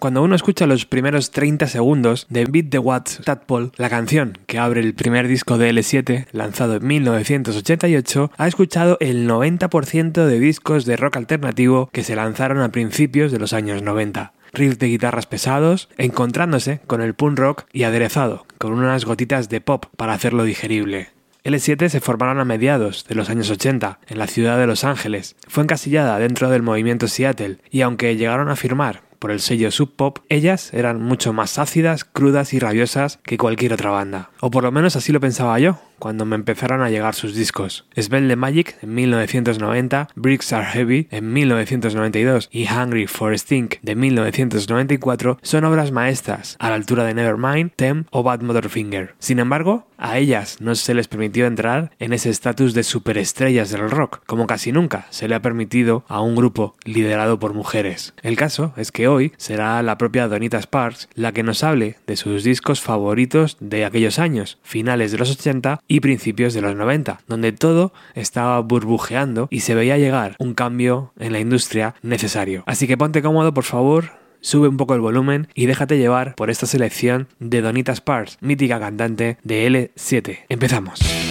Cuando uno escucha los primeros 30 segundos de Beat the Watts Tadpole, la canción que abre el primer disco de L7, lanzado en 1988, ha escuchado el 90% de discos de rock alternativo que se lanzaron a principios de los años 90 riffs de guitarras pesados, encontrándose con el punk rock y aderezado con unas gotitas de pop para hacerlo digerible. L7 se formaron a mediados de los años 80 en la ciudad de Los Ángeles. Fue encasillada dentro del movimiento Seattle y aunque llegaron a firmar por el sello Sub Pop, ellas eran mucho más ácidas, crudas y rabiosas que cualquier otra banda. O por lo menos así lo pensaba yo, cuando me empezaron a llegar sus discos. Spell the Magic en 1990, Bricks Are Heavy en 1992 y Hungry for Stink de 1994 son obras maestras a la altura de Nevermind, Tem o Bad Finger. Sin embargo, a ellas no se les permitió entrar en ese estatus de superestrellas del rock, como casi nunca se le ha permitido a un grupo liderado por mujeres. El caso es que hoy será la propia Donita Sparks la que nos hable de sus discos favoritos de aquellos años, finales de los 80 y principios de los 90, donde todo estaba burbujeando y se veía llegar un cambio en la industria necesario. Así que ponte cómodo, por favor, sube un poco el volumen y déjate llevar por esta selección de Donita Sparks, mítica cantante de L7. Empezamos.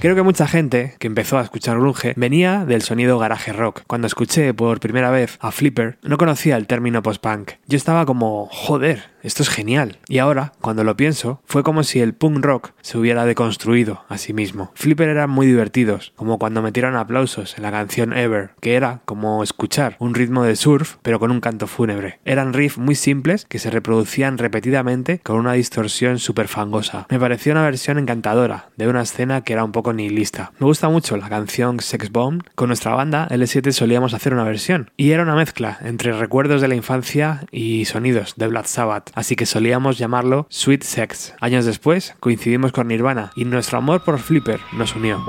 Creo que mucha gente que empezó a escuchar grunge venía del sonido garaje rock. Cuando escuché por primera vez a Flipper, no conocía el término post-punk. Yo estaba como, joder, esto es genial. Y ahora, cuando lo pienso, fue como si el punk rock se hubiera deconstruido a sí mismo. Flipper eran muy divertidos, como cuando metieron aplausos en la canción Ever, que era como escuchar un ritmo de surf, pero con un canto fúnebre. Eran riffs muy simples que se reproducían repetidamente con una distorsión súper fangosa. Me pareció una versión encantadora de una escena que era un poco nihilista. Me gusta mucho la canción Sex Bomb. Con nuestra banda L7 solíamos hacer una versión, y era una mezcla entre recuerdos de la infancia y sonidos de Black Sabbath así que solíamos llamarlo Sweet Sex. Años después coincidimos con Nirvana y nuestro amor por Flipper nos unió.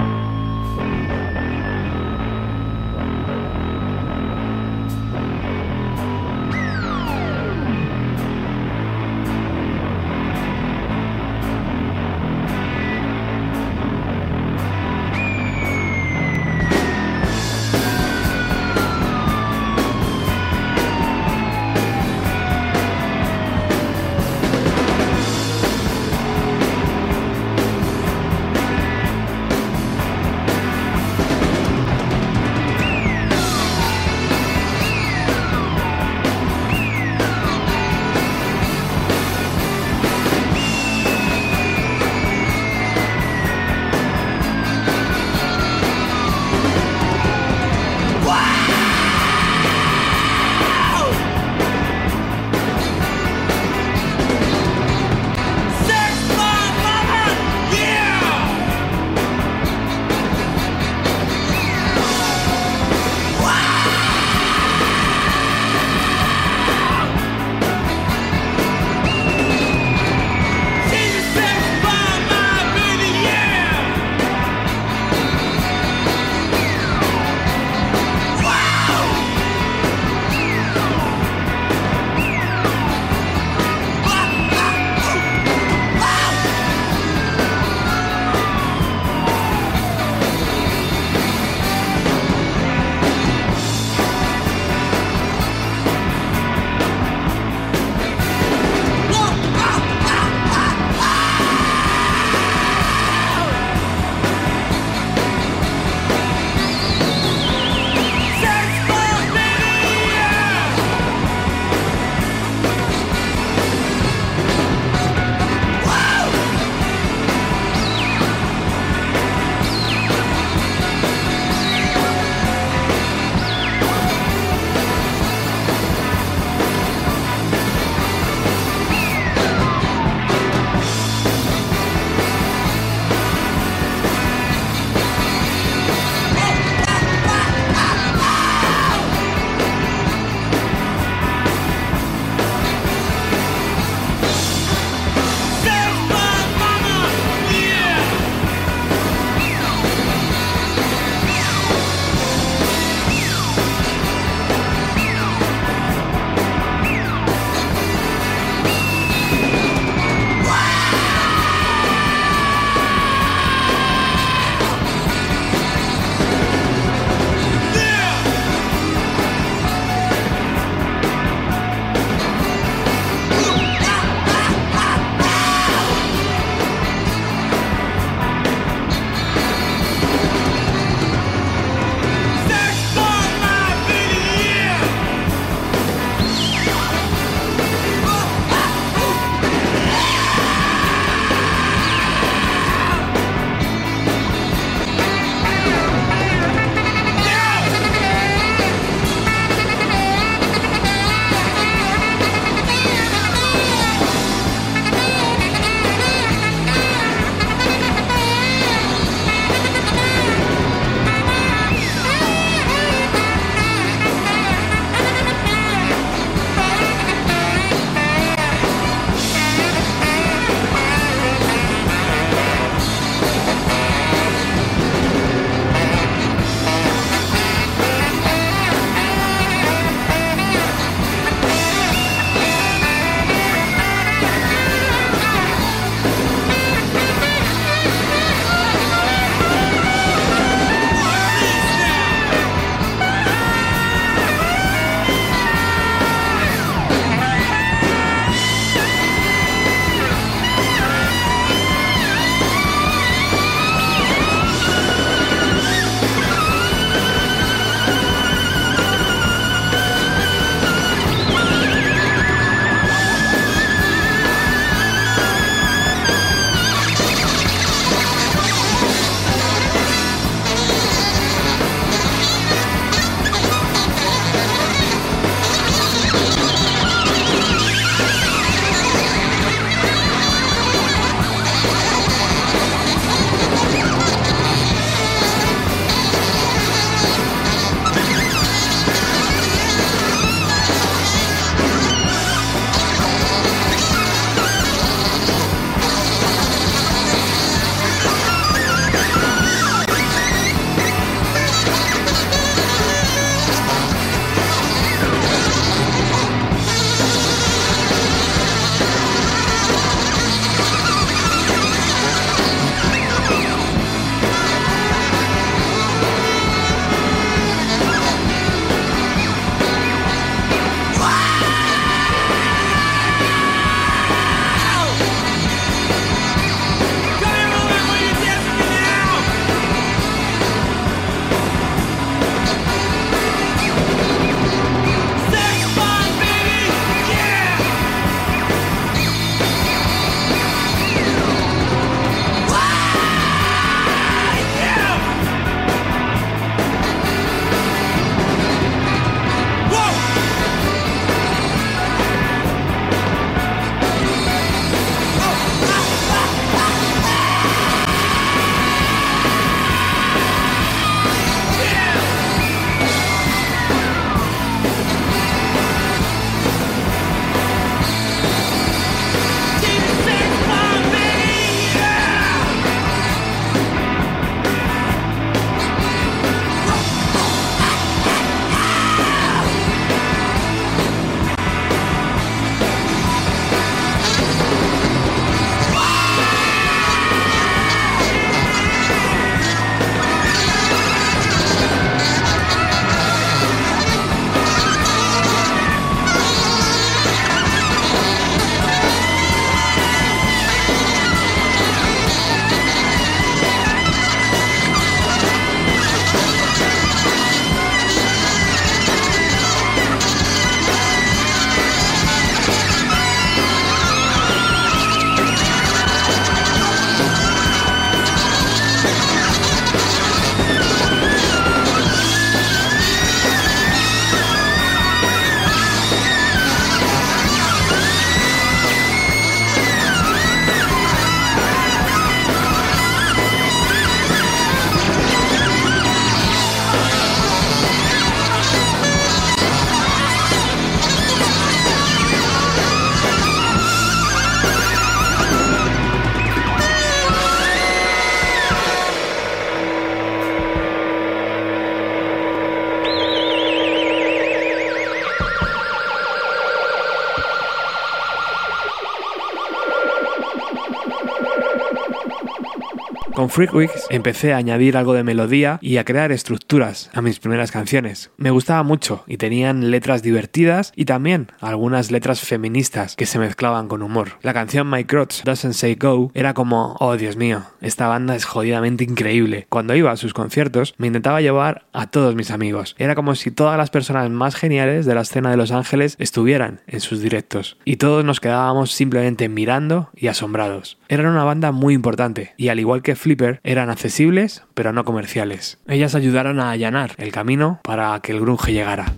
Freakwigs empecé a añadir algo de melodía y a crear estructuras a mis primeras canciones. Me gustaba mucho y tenían letras divertidas y también algunas letras feministas que se mezclaban con humor. La canción My Crotch Doesn't Say Go era como, oh Dios mío, esta banda es jodidamente increíble. Cuando iba a sus conciertos me intentaba llevar a todos mis amigos. Era como si todas las personas más geniales de la escena de Los Ángeles estuvieran en sus directos y todos nos quedábamos simplemente mirando y asombrados. Eran una banda muy importante y al igual que Eran accesibles pero no comerciales. Ellas ayudaron a allanar el camino para que el grunge llegara.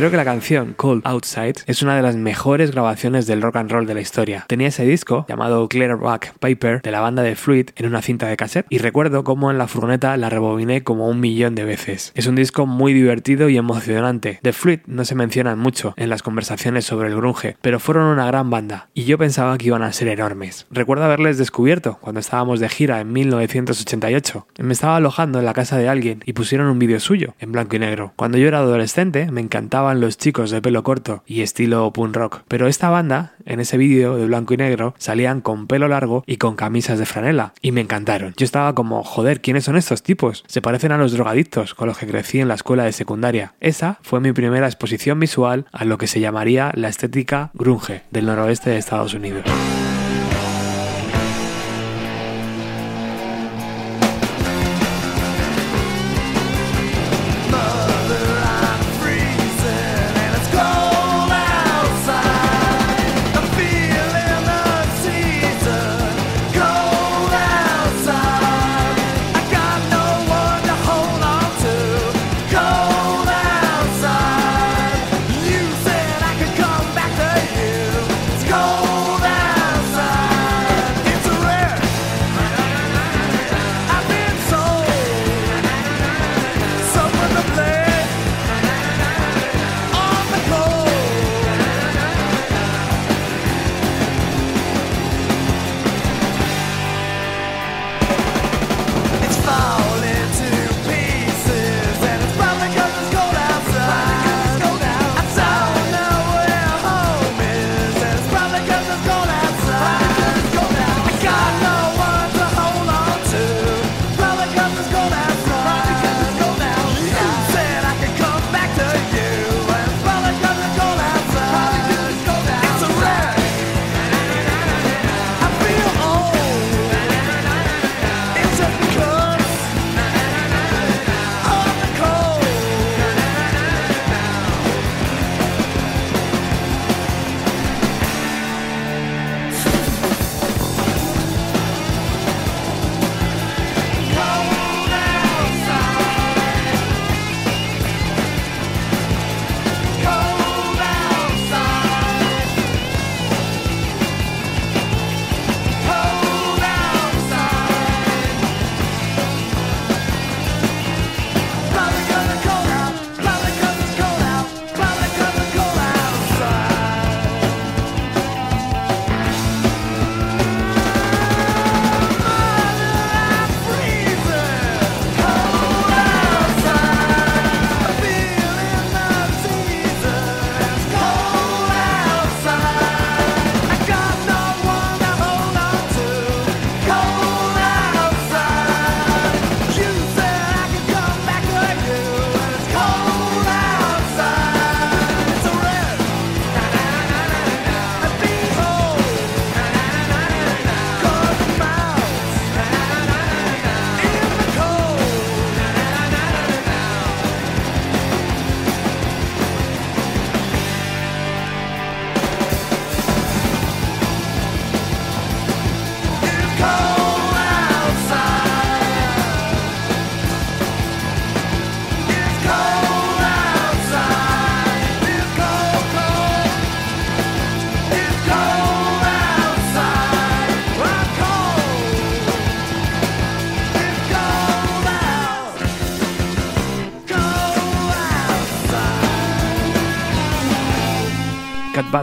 Creo que la canción Cold Outside es una de las mejores grabaciones del rock and roll de la historia. Tenía ese disco llamado Clearback Paper de la banda de Fluid en una cinta de cassette y recuerdo cómo en la furgoneta la rebobiné como un millón de veces. Es un disco muy divertido y emocionante. The Fluid no se mencionan mucho en las conversaciones sobre el grunge, pero fueron una gran banda y yo pensaba que iban a ser enormes. Recuerdo haberles descubierto cuando estábamos de gira en 1988. Me estaba alojando en la casa de alguien y pusieron un vídeo suyo en blanco y negro. Cuando yo era adolescente me encantaba los chicos de pelo corto y estilo punk rock, pero esta banda, en ese vídeo de blanco y negro, salían con pelo largo y con camisas de franela, y me encantaron. Yo estaba como, joder, ¿quiénes son estos tipos? Se parecen a los drogadictos con los que crecí en la escuela de secundaria. Esa fue mi primera exposición visual a lo que se llamaría la estética grunge del noroeste de Estados Unidos.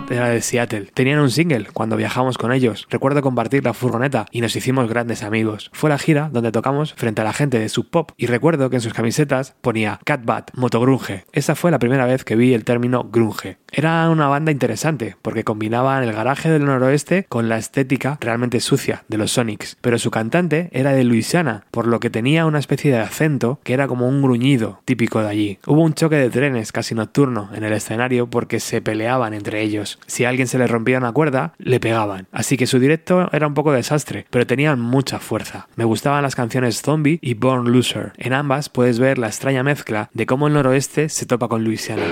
Era de Seattle. Tenían un single cuando viajamos con ellos. Recuerdo compartir la furgoneta y nos hicimos grandes amigos. Fue la gira donde tocamos frente a la gente de Sub Pop y recuerdo que en sus camisetas ponía Cat Bad, motogrunge. Esa fue la primera vez que vi el término grunge. Era una banda interesante porque combinaban el garaje del noroeste con la estética realmente sucia de los Sonics, pero su cantante era de Luisiana, por lo que tenía una especie de acento que era como un gruñido típico de allí. Hubo un choque de trenes casi nocturno en el escenario porque se peleaban entre ellos. Si a alguien se le rompía una cuerda, le pegaban. Así que su directo era un poco desastre, pero tenían mucha fuerza. Me gustaban las canciones Zombie y Born Loser. En ambas puedes ver la extraña mezcla de cómo el noroeste se topa con Luisiana.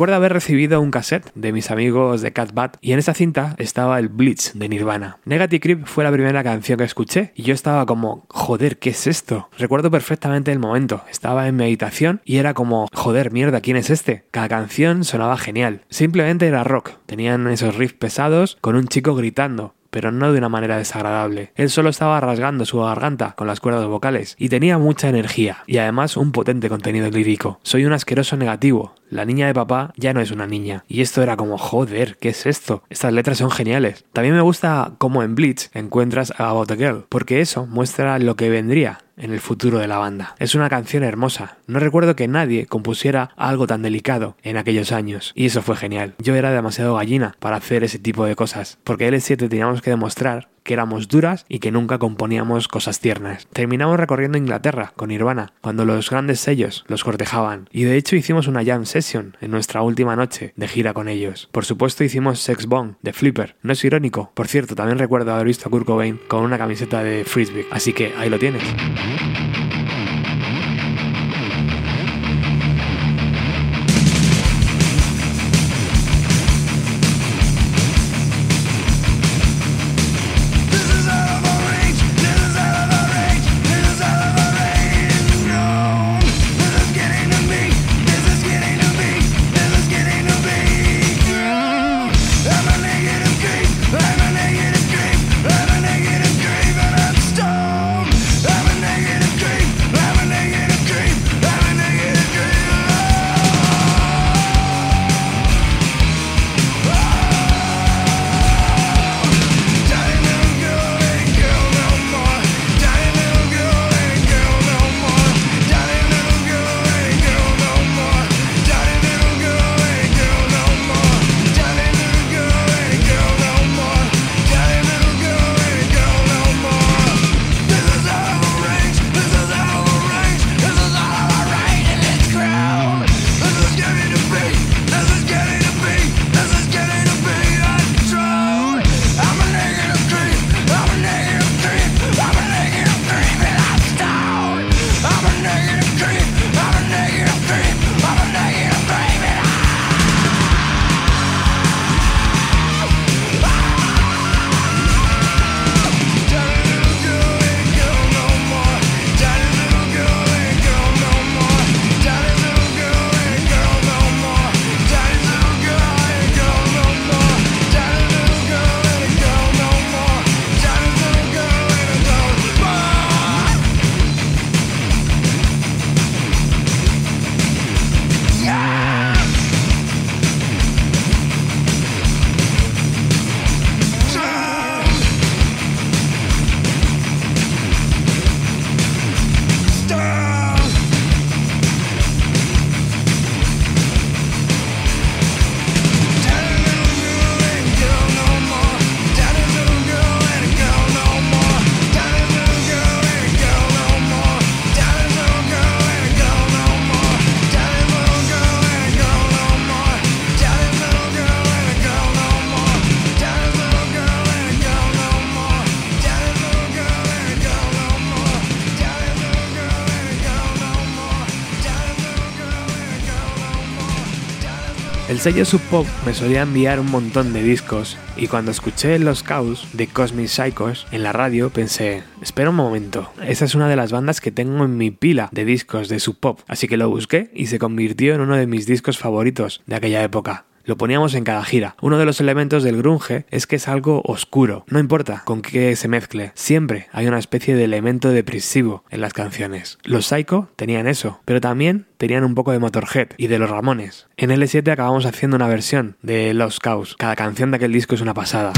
Recuerdo haber recibido un cassette de mis amigos de Cat Bat y en esa cinta estaba el Blitz de Nirvana. Negative Creep fue la primera canción que escuché y yo estaba como, joder, ¿qué es esto? Recuerdo perfectamente el momento. Estaba en meditación y era como, joder, mierda, ¿quién es este? Cada canción sonaba genial. Simplemente era rock. Tenían esos riffs pesados con un chico gritando pero no de una manera desagradable. Él solo estaba rasgando su garganta con las cuerdas vocales y tenía mucha energía y además un potente contenido lírico. Soy un asqueroso negativo. La niña de papá ya no es una niña. Y esto era como, joder, ¿qué es esto? Estas letras son geniales. También me gusta cómo en Bleach encuentras a About a Girl, porque eso muestra lo que vendría en el futuro de la banda. Es una canción hermosa. No recuerdo que nadie compusiera algo tan delicado en aquellos años. Y eso fue genial. Yo era demasiado gallina para hacer ese tipo de cosas. Porque L7 teníamos que demostrar que éramos duras y que nunca componíamos cosas tiernas. Terminamos recorriendo Inglaterra con Nirvana, cuando los grandes sellos los cortejaban, y de hecho hicimos una jam session en nuestra última noche de gira con ellos. Por supuesto hicimos Sex Bomb de Flipper, no es irónico, por cierto, también recuerdo haber visto a Kurt Cobain con una camiseta de Frisbee, así que ahí lo tienes. Sello Sub Pop me solía enviar un montón de discos y cuando escuché Los Caos de Cosmic Psychos en la radio pensé, espera un momento, esa es una de las bandas que tengo en mi pila de discos de Sub Pop, así que lo busqué y se convirtió en uno de mis discos favoritos de aquella época. Lo poníamos en cada gira. Uno de los elementos del grunge es que es algo oscuro. No importa con qué se mezcle, siempre hay una especie de elemento depresivo en las canciones. Los Psycho tenían eso, pero también tenían un poco de Motorhead y de los Ramones. En L7 acabamos haciendo una versión de Los Cows. Cada canción de aquel disco es una pasada.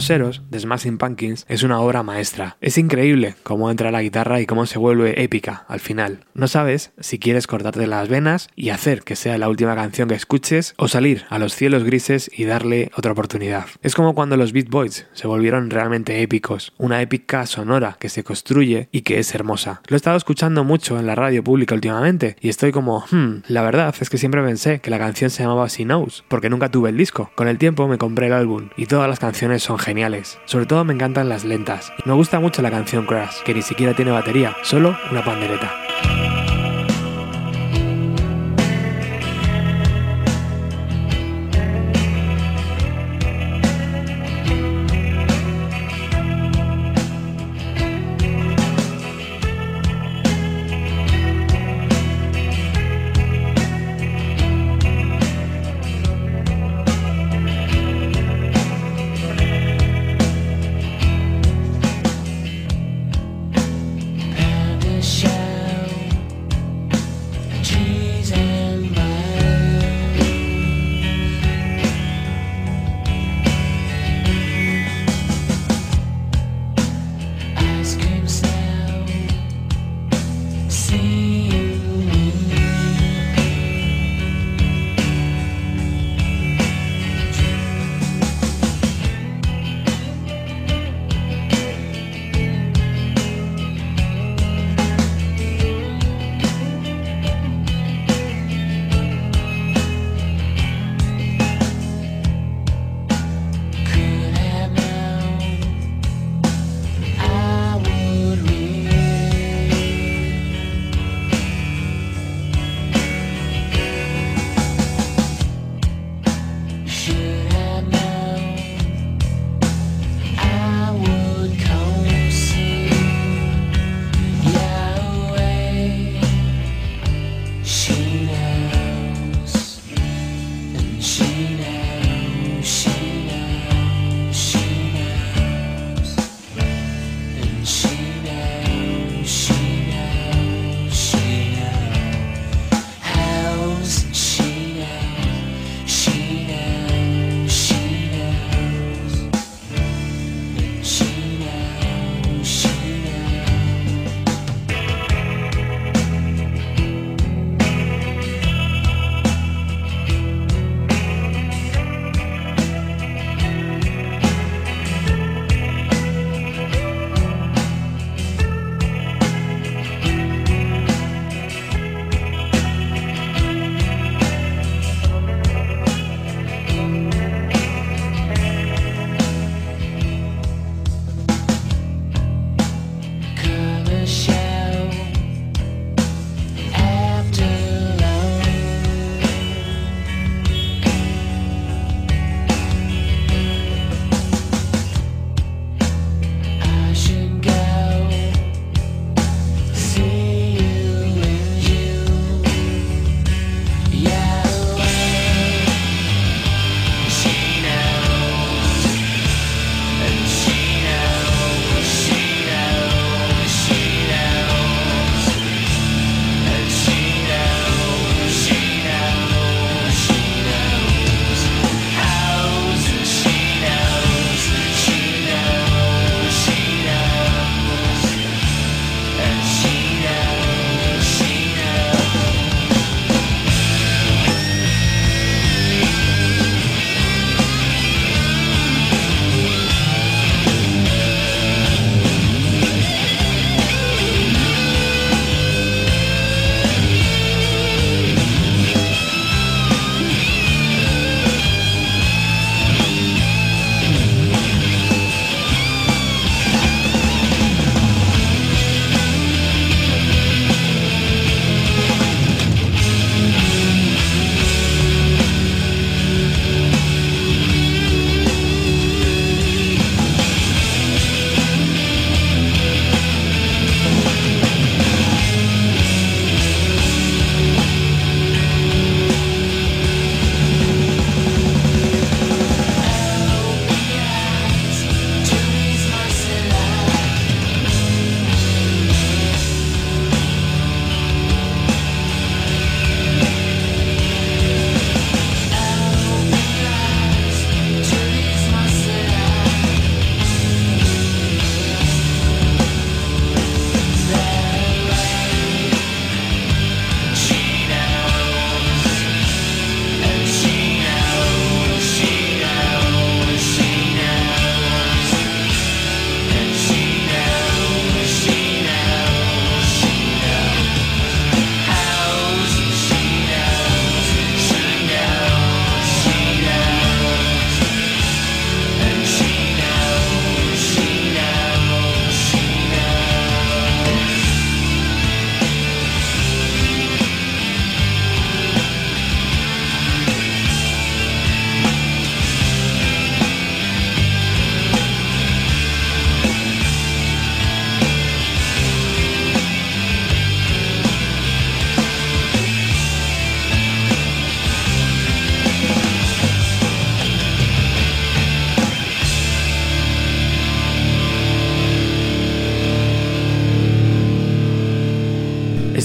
De Smashing Pumpkins es una obra maestra. Es increíble cómo entra la guitarra y cómo se vuelve épica al final. No sabes si quieres cortarte las venas y hacer que sea la última canción que escuches o salir a los cielos grises y darle otra oportunidad. Es como cuando los Beat Boys se volvieron realmente épicos, una épica sonora que se construye y que es hermosa. Lo he estado escuchando mucho en la radio pública últimamente y estoy como, hmm, la verdad es que siempre pensé que la canción se llamaba She Knows, porque nunca tuve el disco. Con el tiempo me compré el álbum y todas las canciones son geniales. Sobre todo me encantan las lentas. Me gusta mucho la canción Crash, que ni siquiera tiene batería, solo una pandereta.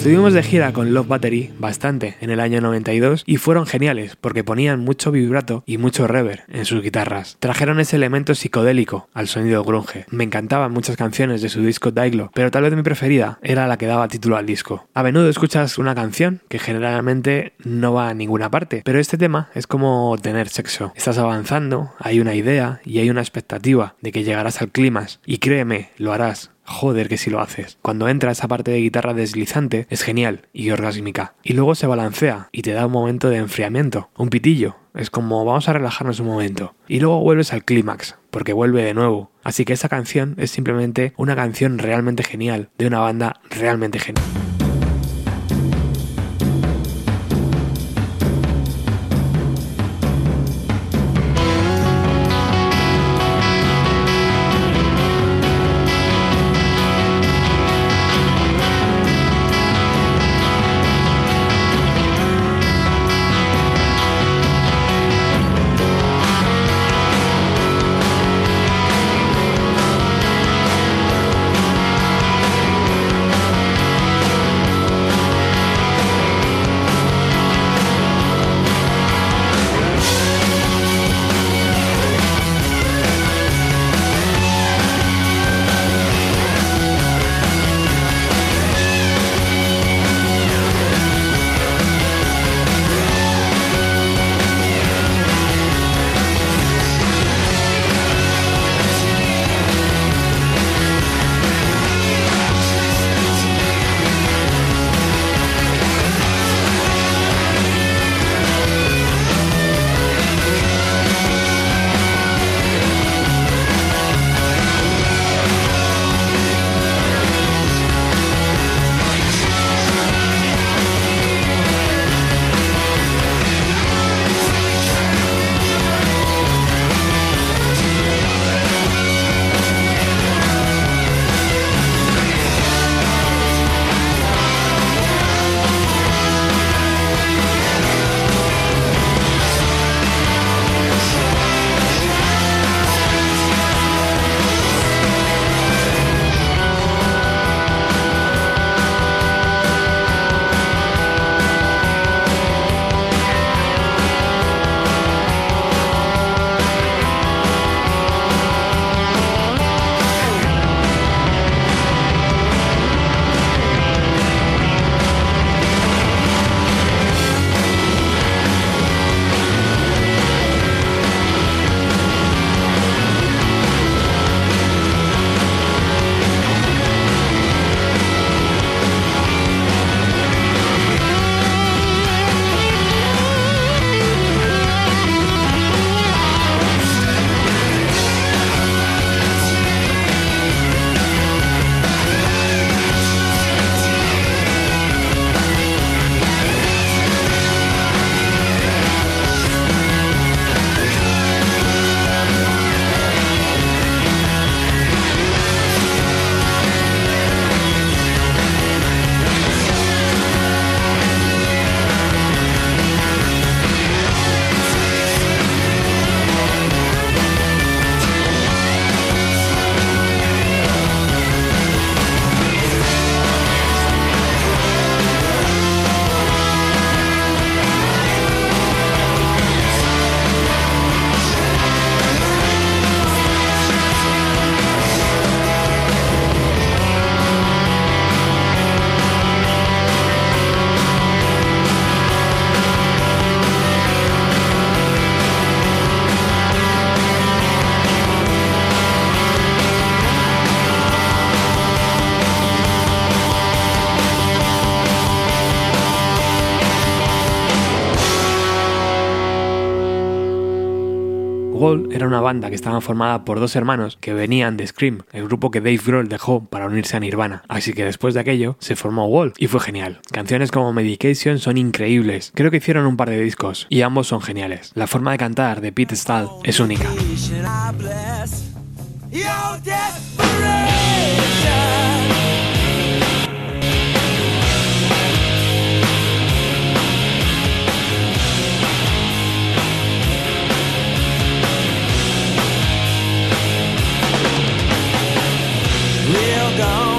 Estuvimos de gira con Love Battery bastante en el año 92 y fueron geniales porque ponían mucho vibrato y mucho reverb en sus guitarras. Trajeron ese elemento psicodélico al sonido grunge. Me encantaban muchas canciones de su disco Daiglo, pero tal vez mi preferida era la que daba título al disco. A menudo escuchas una canción que generalmente no va a ninguna parte, pero este tema es como tener sexo. Estás avanzando, hay una idea y hay una expectativa de que llegarás al clímax y créeme, lo harás Joder que si lo haces. Cuando entra esa parte de guitarra deslizante es genial y orgásmica. Y luego se balancea y te da un momento de enfriamiento, un pitillo. Es como vamos a relajarnos un momento. Y luego vuelves al clímax, porque vuelve de nuevo. Así que esa canción es simplemente una canción realmente genial, de una banda realmente genial. Era una banda que estaba formada por dos hermanos que venían de Scream, el grupo que Dave Grohl dejó para unirse a Nirvana. Así que después de aquello se formó Wall y fue genial. Canciones como Medication son increíbles. Creo que hicieron un par de discos y ambos son geniales. La forma de cantar de Pete Stahl es única. We're gone.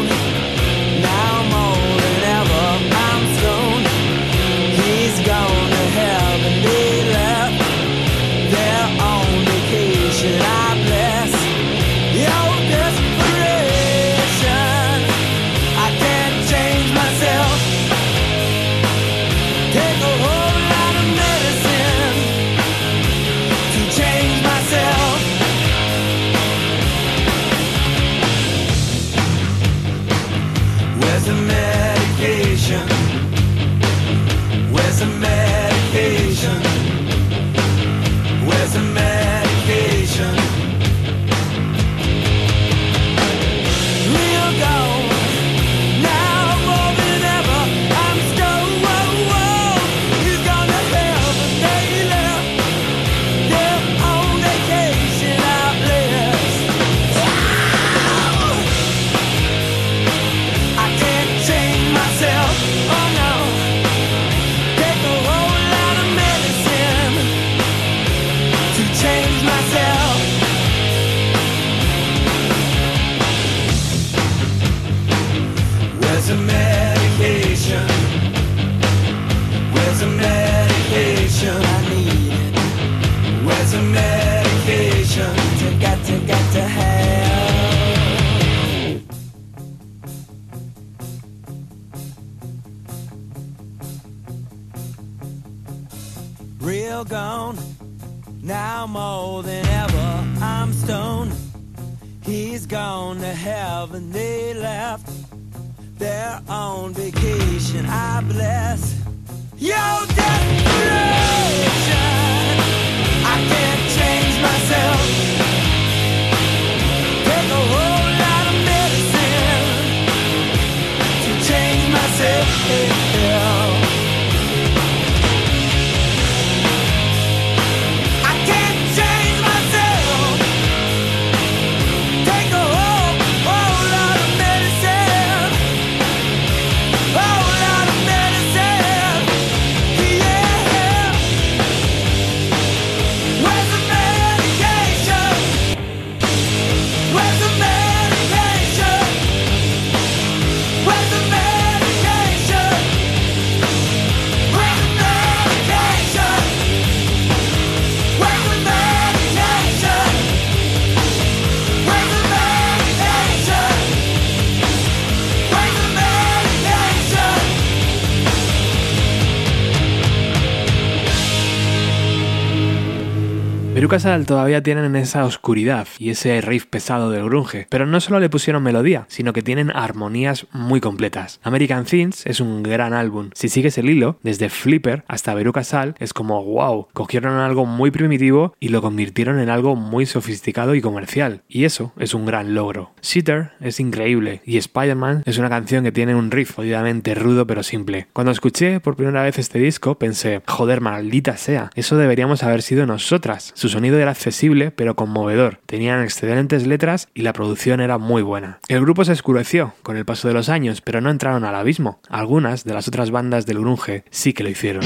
Veruca Salt todavía tienen esa oscuridad y ese riff pesado del grunge, pero no solo le pusieron melodía, sino que tienen armonías muy completas. American Things es un gran álbum. Si sigues el hilo, desde Flipper hasta Veruca Salt, es como wow, cogieron algo muy primitivo y lo convirtieron en algo muy sofisticado y comercial. Y eso es un gran logro. Sitter es increíble y Spider-Man es una canción que tiene un riff jodidamente rudo pero simple. Cuando escuché por primera vez este disco pensé, joder, maldita sea, eso deberíamos haber sido nosotras. Su sonido era accesible pero conmovedor, tenían excelentes letras y la producción era muy buena. El grupo se oscureció con el paso de los años, pero no entraron al abismo. Algunas de las otras bandas del grunge sí que lo hicieron.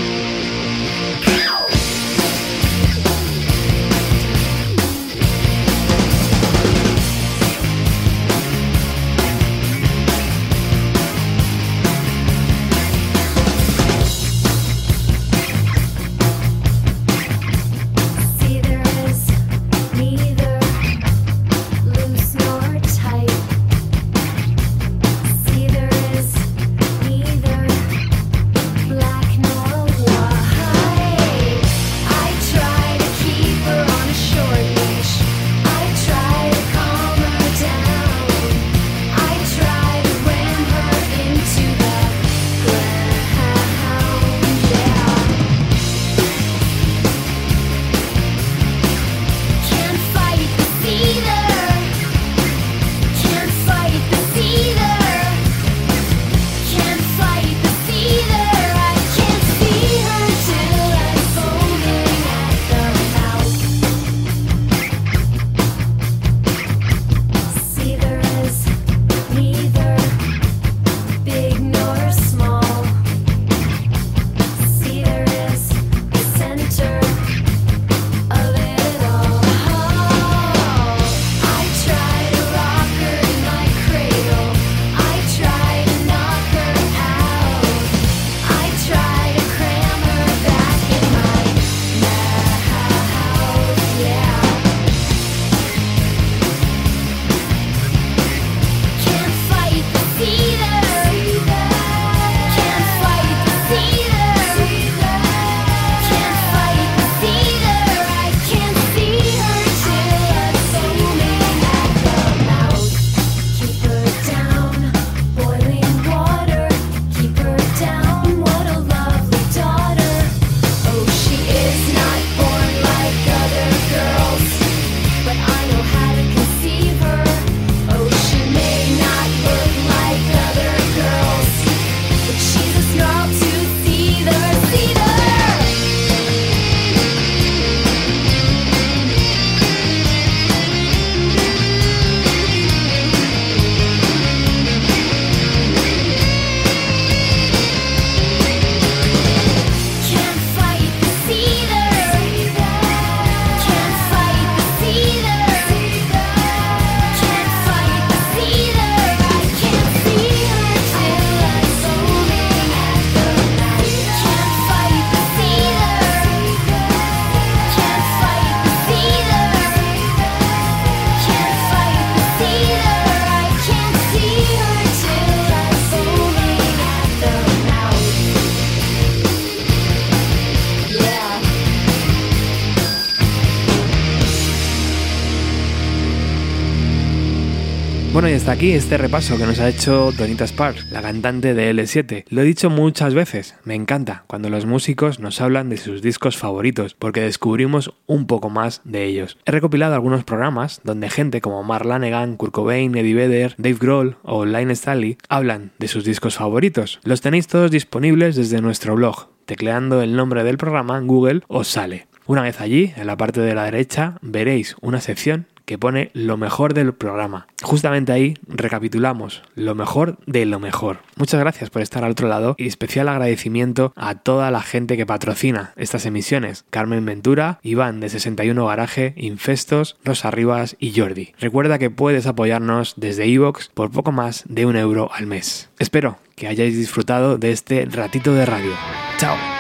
Bueno, y hasta aquí este repaso que nos ha hecho Donita Sparks, la cantante de L7. Lo he dicho muchas veces, me encanta cuando los músicos nos hablan de sus discos favoritos, porque descubrimos un poco más de ellos. He recopilado algunos programas donde gente como Mark Lanegan, Kurt Cobain, Eddie Vedder, Dave Grohl o Line Stanley hablan de sus discos favoritos. Los tenéis todos disponibles desde nuestro blog. Tecleando el nombre del programa en Google os sale. Una vez allí, en la parte de la derecha, veréis una sección que pone lo mejor del programa. Justamente ahí recapitulamos lo mejor de lo mejor. Muchas gracias por estar al otro lado y especial agradecimiento a toda la gente que patrocina estas emisiones. Carmen Ventura, Iván de 61 Garaje, Infestos, Rosa Rivas y Jordi. Recuerda que puedes apoyarnos desde iVoox por poco más de un euro al mes. Espero que hayáis disfrutado de este ratito de radio. ¡Chao!